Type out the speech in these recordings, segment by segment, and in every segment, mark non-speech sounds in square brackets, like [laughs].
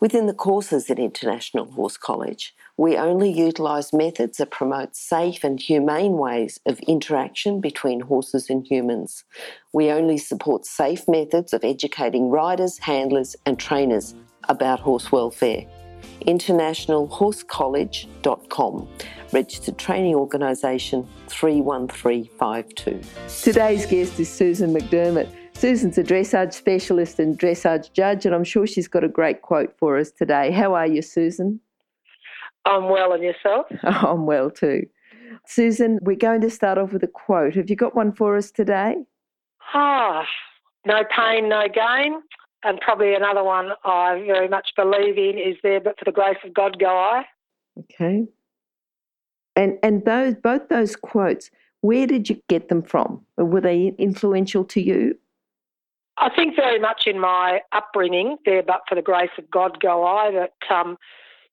Within the courses at International Horse College, we only utilise methods that promote safe and humane ways of interaction between horses and humans. We only support safe methods of educating riders, handlers, and trainers about horse welfare internationalhorsecollege.com, registered training organisation 31352. Today's guest is Susan McDermott. Susan's a dressage specialist and dressage judge, and I'm sure she's got a great quote for us today. How are you, Susan? I'm well, and yourself? [laughs] I'm well too. Susan, we're going to start off with a quote. Have you got one for us today? Ah, no pain, no gain. And probably another one I very much believe in is there, but for the grace of God go I. Okay. And and those both those quotes, where did you get them from? Were they influential to you? I think very much in my upbringing, there, but for the grace of God go I, that um,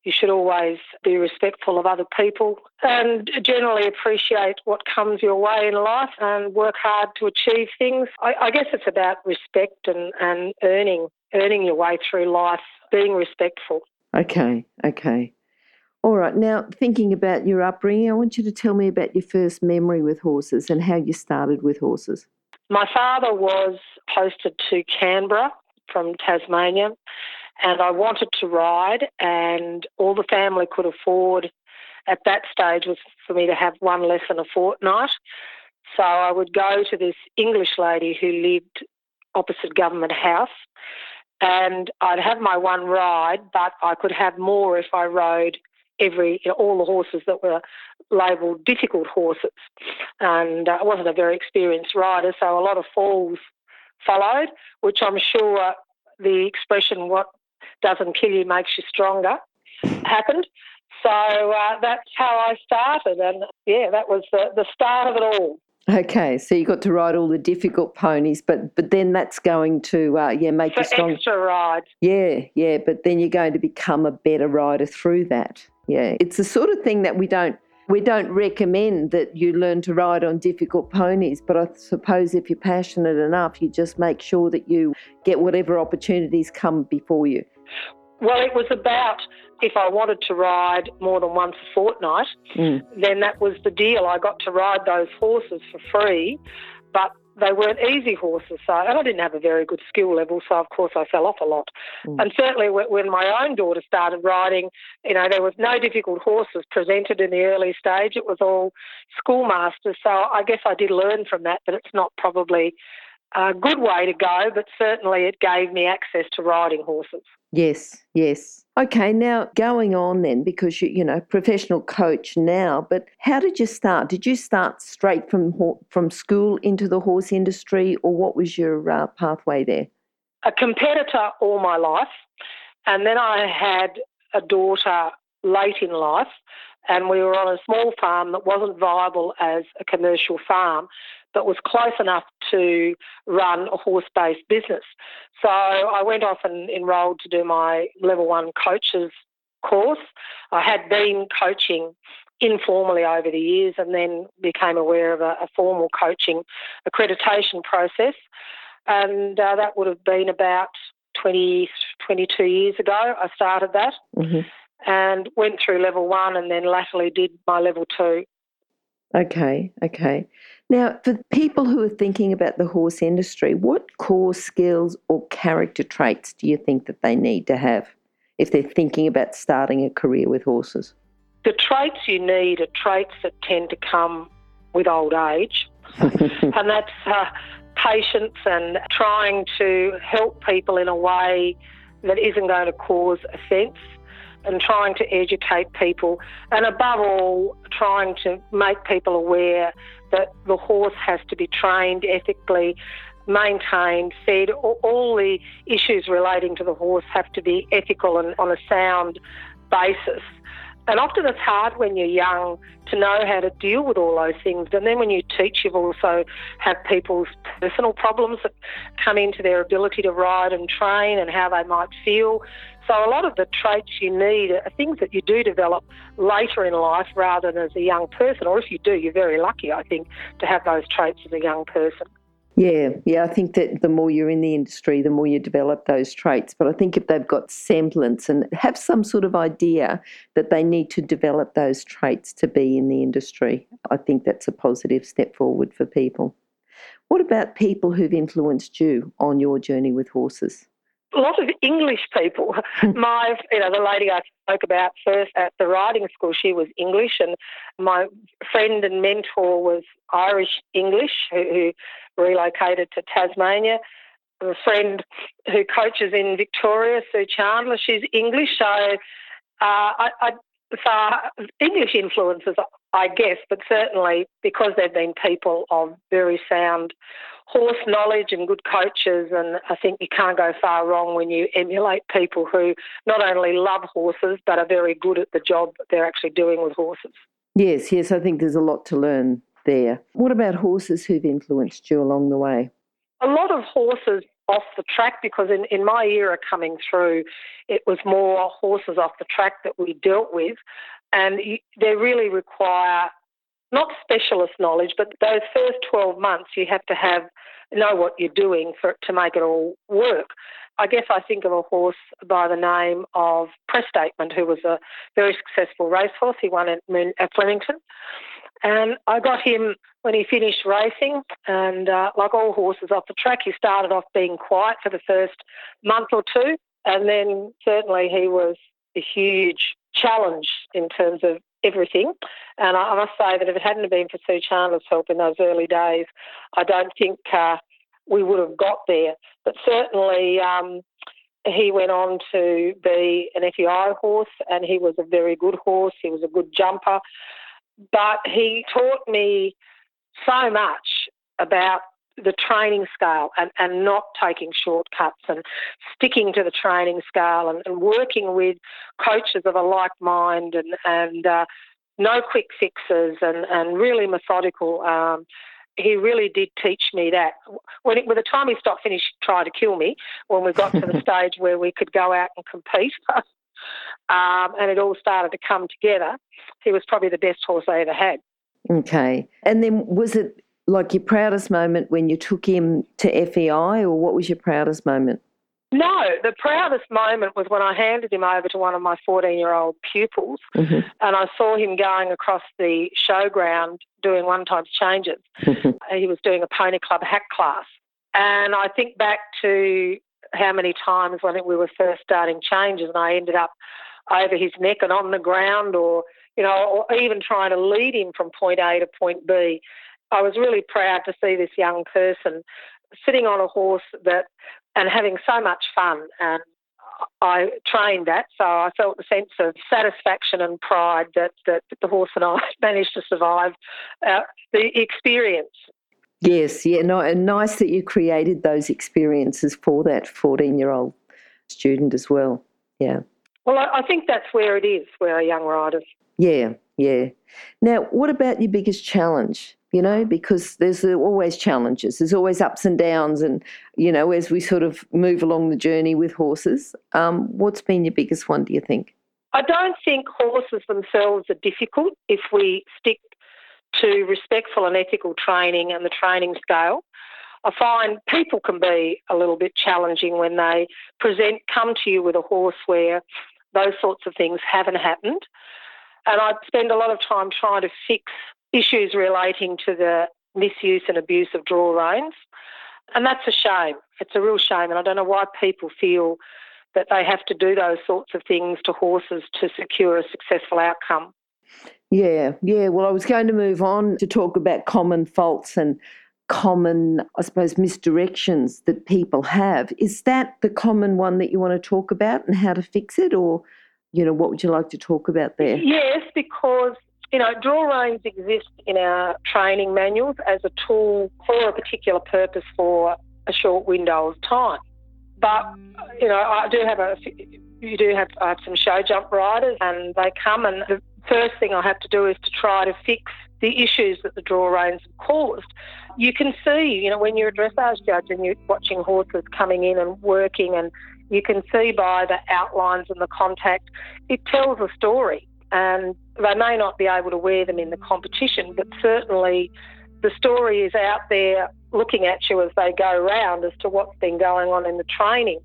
you should always be respectful of other people and generally appreciate what comes your way in life and work hard to achieve things. I, I guess it's about respect and, and earning earning your way through life, being respectful. Okay, okay. All right. Now, thinking about your upbringing, I want you to tell me about your first memory with horses and how you started with horses. My father was posted to Canberra from Tasmania and I wanted to ride, and all the family could afford at that stage was for me to have one lesson a fortnight. So I would go to this English lady who lived opposite Government House, and I'd have my one ride, but I could have more if I rode every you know, all the horses that were labelled difficult horses, and uh, I wasn't a very experienced rider, so a lot of falls followed, which I'm sure the expression "what doesn't kill you makes you stronger happened. So uh, that's how I started, and yeah, that was the, the start of it all. Okay, so you got to ride all the difficult ponies, but but then that's going to uh, yeah make For you strong. extra rides. Yeah, yeah, but then you're going to become a better rider through that. Yeah, it's the sort of thing that we don't we don't recommend that you learn to ride on difficult ponies, but I suppose if you're passionate enough, you just make sure that you get whatever opportunities come before you. Well, it was about if I wanted to ride more than once a fortnight, Mm. then that was the deal. I got to ride those horses for free, but they weren't easy horses. So, and I didn't have a very good skill level, so of course I fell off a lot. Mm. And certainly when when my own daughter started riding, you know, there was no difficult horses presented in the early stage. It was all schoolmasters. So I guess I did learn from that, but it's not probably a good way to go, but certainly it gave me access to riding horses. Yes, yes. Okay, now going on then, because you you know professional coach now, but how did you start? Did you start straight from from school into the horse industry, or what was your uh, pathway there? a competitor all my life, and then I had a daughter late in life, and we were on a small farm that wasn't viable as a commercial farm, but was close enough to run a horse based business. So I went off and enrolled to do my level one coaches course. I had been coaching informally over the years and then became aware of a, a formal coaching accreditation process. And uh, that would have been about 20, 22 years ago. I started that hmm and went through level one and then latterly did my level two. Okay, okay. Now, for people who are thinking about the horse industry, what core skills or character traits do you think that they need to have if they're thinking about starting a career with horses? The traits you need are traits that tend to come with old age, [laughs] and that's uh, patience and trying to help people in a way that isn't going to cause offence and trying to educate people and above all trying to make people aware that the horse has to be trained ethically maintained, fed. All, the issues relating to the horse have to be ethical and on a sound basis. And often it's hard when you're young to know how to deal with all those things. And then when you teach, you've also have people's personal problems that come into their ability to ride and train and how they might feel. So a lot of the traits you need are things that you do develop later in life rather than as a young person. Or if you do, you're very lucky, I think, to have those traits as a young person. Yeah, yeah, I think that the more you're in the industry, the more you develop those traits. But I think if they've got semblance and have some sort of idea that they need to develop those traits to be in the industry, I think that's a positive step forward for people. What about people who've influenced you on your journey with horses? A lot of English people. [laughs] my, you know, the lady I spoke about first at the riding school, she was English, and my friend and mentor was Irish English, who, who relocated to Tasmania. A friend who coaches in Victoria, Sue Chandler, she's English, so uh, I, I so English influences, I guess, but certainly because they've been people of very sound horse knowledge and good coaches, and I think you can't go far wrong when you emulate people who not only love horses but are very good at the job that they're actually doing with horses. Yes, yes, I think there's a lot to learn there. What about horses who've influenced you along the way? A lot of horses off the track because in, in my era coming through, it was more horses off the track that we dealt with. And they really require not specialist knowledge, but those first 12 months you have to have know what you're doing for to make it all work. I guess I think of a horse by the name of Press Statement, who was a very successful racehorse. He won at, at Flemington. And I got him when he finished racing. And uh, like all horses off the track, he started off being quiet for the first month or two. And then certainly he was a huge challenge in terms of everything. And I, must say that if it hadn't been for Sue Chandler's help in those early days, I don't think uh, we would have got there. But certainly, um, he went on to be an FEI horse, and he was a very good horse. He was a good jumper, but he taught me so much about the training scale and, and not taking shortcuts and sticking to the training scale and, and working with coaches of a like mind and, and uh, no quick fixes and, and really methodical. Um, he really did teach me that. When it, by the time he stopped, finished, trying to kill me, when we got to the [laughs] stage where we could go out and compete, [laughs] um, and it all started to come together, he was probably the best horse I ever had. Okay. And then was it like your proudest moment when you took him to FEI, or what was your proudest moment? No, the proudest moment was when I handed him over to one of my 14 year old pupils mm-hmm. and I saw him going across the showground doing one times changes. he was doing a pony club hack class. And I think back to how many times when we were first starting changes and I ended up over his neck and on the ground or, you know, or even trying to lead him from point A to point B. I was really proud to see this young person sitting on a horse that and having so much fun and I trained that, so I felt a sense of satisfaction and pride that, that the horse and I [laughs] managed to survive uh, the experience. Yes, yeah, no, and nice that you created those experiences for that 14 year old student as well. Yeah. Well, I, I think that's where it is, where young riders. Yeah, yeah. Now, what about your biggest challenge? You know, because there's always challenges, there's always ups and downs, and you know, as we sort of move along the journey with horses, um, what's been your biggest one? Do you think? I don't think horses themselves are difficult if we stick to respectful and ethical training and the training scale. I find people can be a little bit challenging when they present, come to you with a horse where those sorts of things haven't happened. And I spend a lot of time trying to fix issues relating to the misuse and abuse of draw reins. And that's a shame. It's a real shame. And I don't know why people feel that they have to do those sorts of things to horses to secure a successful outcome. Yeah, yeah. Well, I was going to move on to talk about common faults and common, I suppose, misdirections that people have. Is that the common one that you want to talk about and how to fix it? Or, you know, what would you like to talk about there? Yes, because you know, draw reins exist in our training manuals as a tool for a particular purpose for a short window of time. But mm. you know, I do have a you do have, I have some show jump riders, and they come, and the first thing I have to do is to try to fix the issues that the draw reins have caused. You can see, you know, when you're a dressage judge and you're watching horses coming in and working, and you can see by the outlines and the contact, it tells a story. And they may not be able to wear them in the competition, but certainly the story is out there looking at you as they go round as to what's been going on in the training.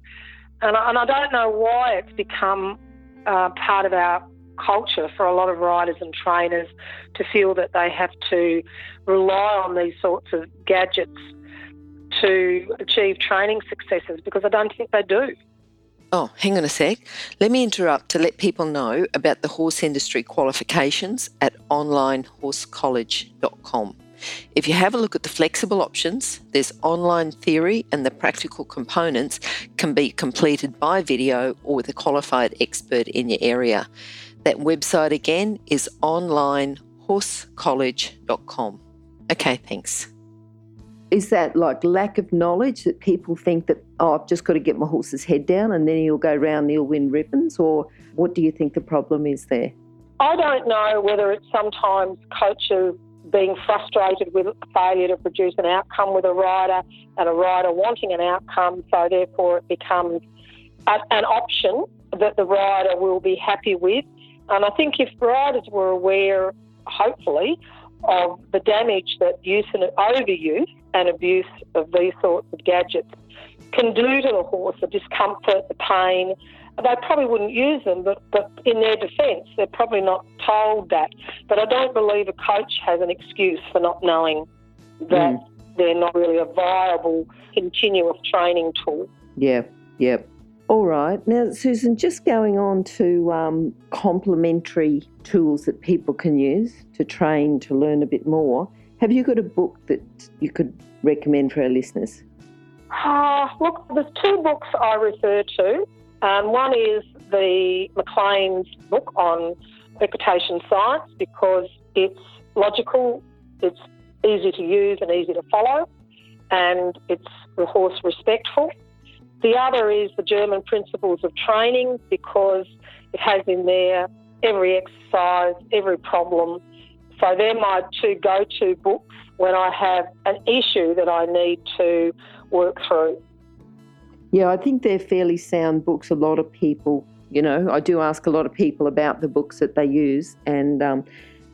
And I, and I don't know why it's become uh, part of our culture for a lot of riders and trainers to feel that they have to rely on these sorts of gadgets to achieve training successes because I don't think they do. Oh, hang on a sec. Let me interrupt to let people know about the horse industry qualifications at onlinehorsecollege.com. If you have a look at the flexible options, there's online theory and the practical components can be completed by video or with a qualified expert in your area. That website again is onlinehorsecollege.com. Okay, thanks. Is that like lack of knowledge that people think that, oh, I've just got to get my horse's head down and then he'll go round and he'll win ribbons? Or what do you think the problem is there? I don't know whether it's sometimes coaches being frustrated with failure to produce an outcome with a rider and a rider wanting an outcome, so therefore it becomes a, an option that the rider will be happy with. And I think if riders were aware, hopefully, of the damage that use and overuse and abuse of these sorts of gadgets can do to the horse, the discomfort, the pain, they probably wouldn't use them, but, but in their defence, they're probably not told that. But I don't believe a coach has an excuse for not knowing that mm. they're not really a viable continuous training tool. Yeah, yeah. All right. Now, Susan, just going on to um, complementary tools that people can use to train to learn a bit more. Have you got a book that you could recommend for our listeners? Uh, look, there's two books I refer to. Um, one is the McLean's book on equitation science because it's logical, it's easy to use and easy to follow, and it's the horse respectful. The other is the German Principles of Training because it has in there every exercise, every problem. So they're my two go to books when I have an issue that I need to work through. Yeah, I think they're fairly sound books. A lot of people, you know, I do ask a lot of people about the books that they use, and um,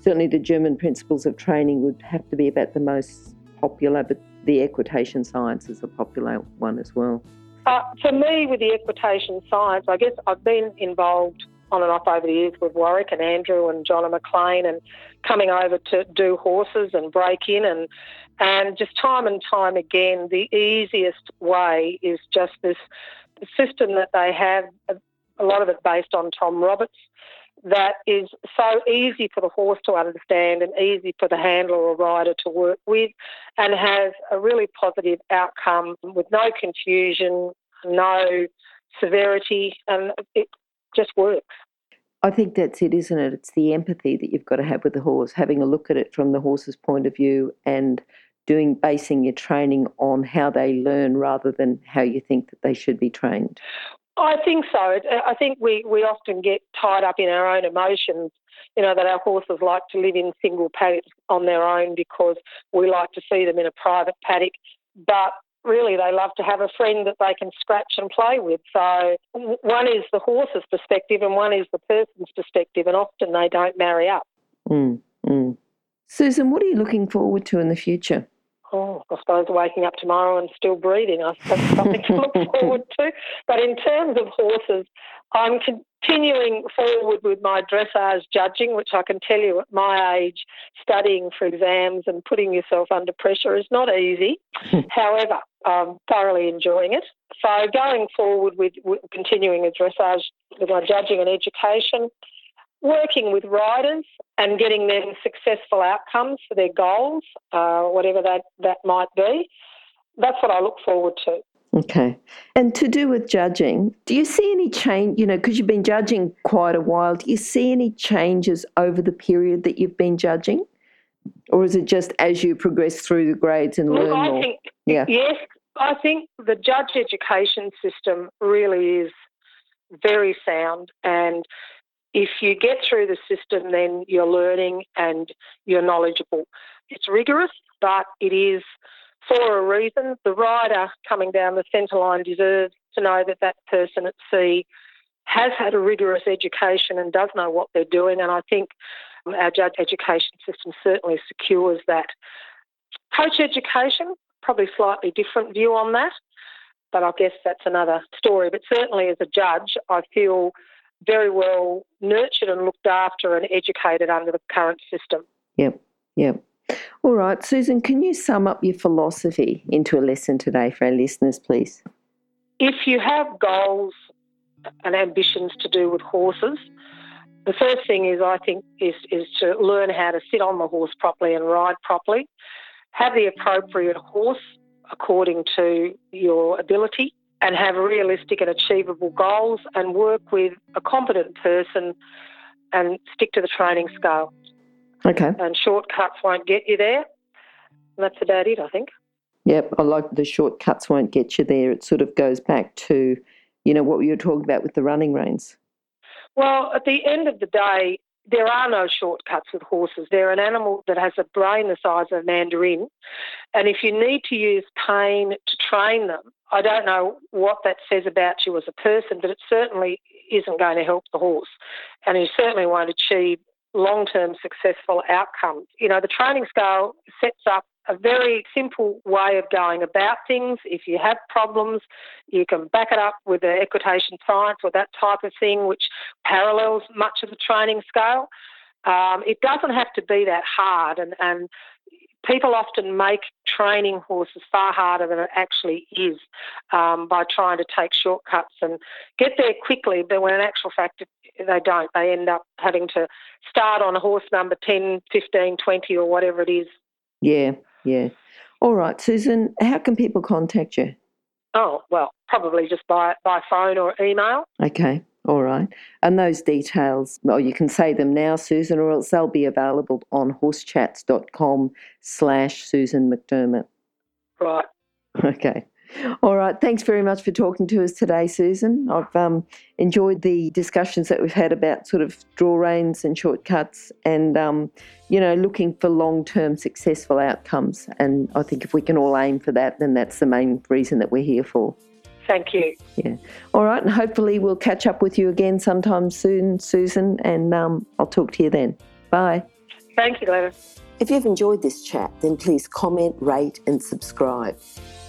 certainly the German Principles of Training would have to be about the most popular, but the equitation science is a popular one as well. Uh, for me, with the equitation science, I guess I've been involved on and off over the years with Warwick and Andrew and John and McLean and coming over to do horses and break in and and just time and time again, the easiest way is just this system that they have, a lot of it based on Tom Roberts, that is so easy for the horse to understand and easy for the handler or rider to work with and has a really positive outcome with no confusion, no severity, and it just works. I think that's it, isn't it? It's the empathy that you've got to have with the horse, having a look at it from the horse's point of view and doing basing your training on how they learn rather than how you think that they should be trained? I think so. Uh, I think we, we often get tied up in our own emotions, you know, that our horses like to live in single paddocks on their own because we like to see them in a private paddock. But really, they love to have a friend that they can scratch and play with. So one is the horse's perspective and one is the person's perspective, and often they don't marry up. Mm, mm. Susan, what are you looking forward to in the future? Oh, I suppose waking up tomorrow and still breathing. That's something to look [laughs] forward to. But in terms of horses, I'm continuing forward with my dressage judging, which I can tell you at my age, studying for exams and putting yourself under pressure is not easy. [laughs] However, I'm thoroughly enjoying it. So going forward with, with continuing a dressage with my judging and education, working with riders and getting them successful outcomes for their goals, uh, whatever that, that might be. That's what I look forward to. Okay. And to do with judging, do you see any change, you know, because you've been judging quite a while, do you see any changes over the period that you've been judging? Or is it just as you progress through the grades and learn I more? Think, yeah. Yes, I think the judge education system really is very sound and if you get through the system then you're learning and you're knowledgeable. It's rigorous but it is for a reason. The rider coming down the centre line deserves to know that that person at C has had a rigorous education and does know what they're doing. And I think our judge education system certainly secures that. Coach education, probably slightly different view on that, but I guess that's another story. But certainly as a judge, I feel very well nurtured and looked after and educated under the current system. Yep, yep. All right, Susan, can you sum up your philosophy into a lesson today for our listeners, please? If you have goals and ambitions to do with horses, the first thing is, I think, is, is to learn how to sit on the horse properly and ride properly. Have the appropriate horse according to your ability and have realistic and achievable goals and work with a competent person and stick to the training scale. Okay. And shortcuts won't get you there. And that's about it, I think. Yep, I like the shortcuts won't get you there. It sort of goes back to, you know, what we were talking about with the running reins. Well, at the end of the day, there are no shortcuts with horses. They're an animal that has a brain the size of a mandarin. And if you need to use pain to train them, I don't know what that says about you as a person, but it certainly isn't going to help the horse. And you certainly won't achieve long term successful outcomes. You know, the training scale sets up a very simple way of going about things. If you have problems, you can back it up with the equitation science or that type of thing, which parallels much of the training scale. Um, it doesn't have to be that hard, and, and people often make training horses far harder than it actually is um, by trying to take shortcuts and get there quickly, but when in actual fact they don't. They end up having to start on a horse number 10, 15, 20 or whatever it is. Yeah, yeah. All right, Susan, how can people contact you? Oh, well, probably just by, by phone or email. Okay. All right. And those details, well, you can say them now, Susan, or else they'll be available on horsechats.com slash Susan McDermott. Right. [laughs] Okay. All right. Thanks very much for talking to us today, Susan. I've um, enjoyed the discussions that we've had about sort of draw reins and shortcuts and, um, you know, looking for long term successful outcomes. And I think if we can all aim for that, then that's the main reason that we're here for. Thank you. Yeah. All right. And hopefully we'll catch up with you again sometime soon, Susan, and um, I'll talk to you then. Bye. Thank you, Glenys. If you've enjoyed this chat, then please comment, rate, and subscribe.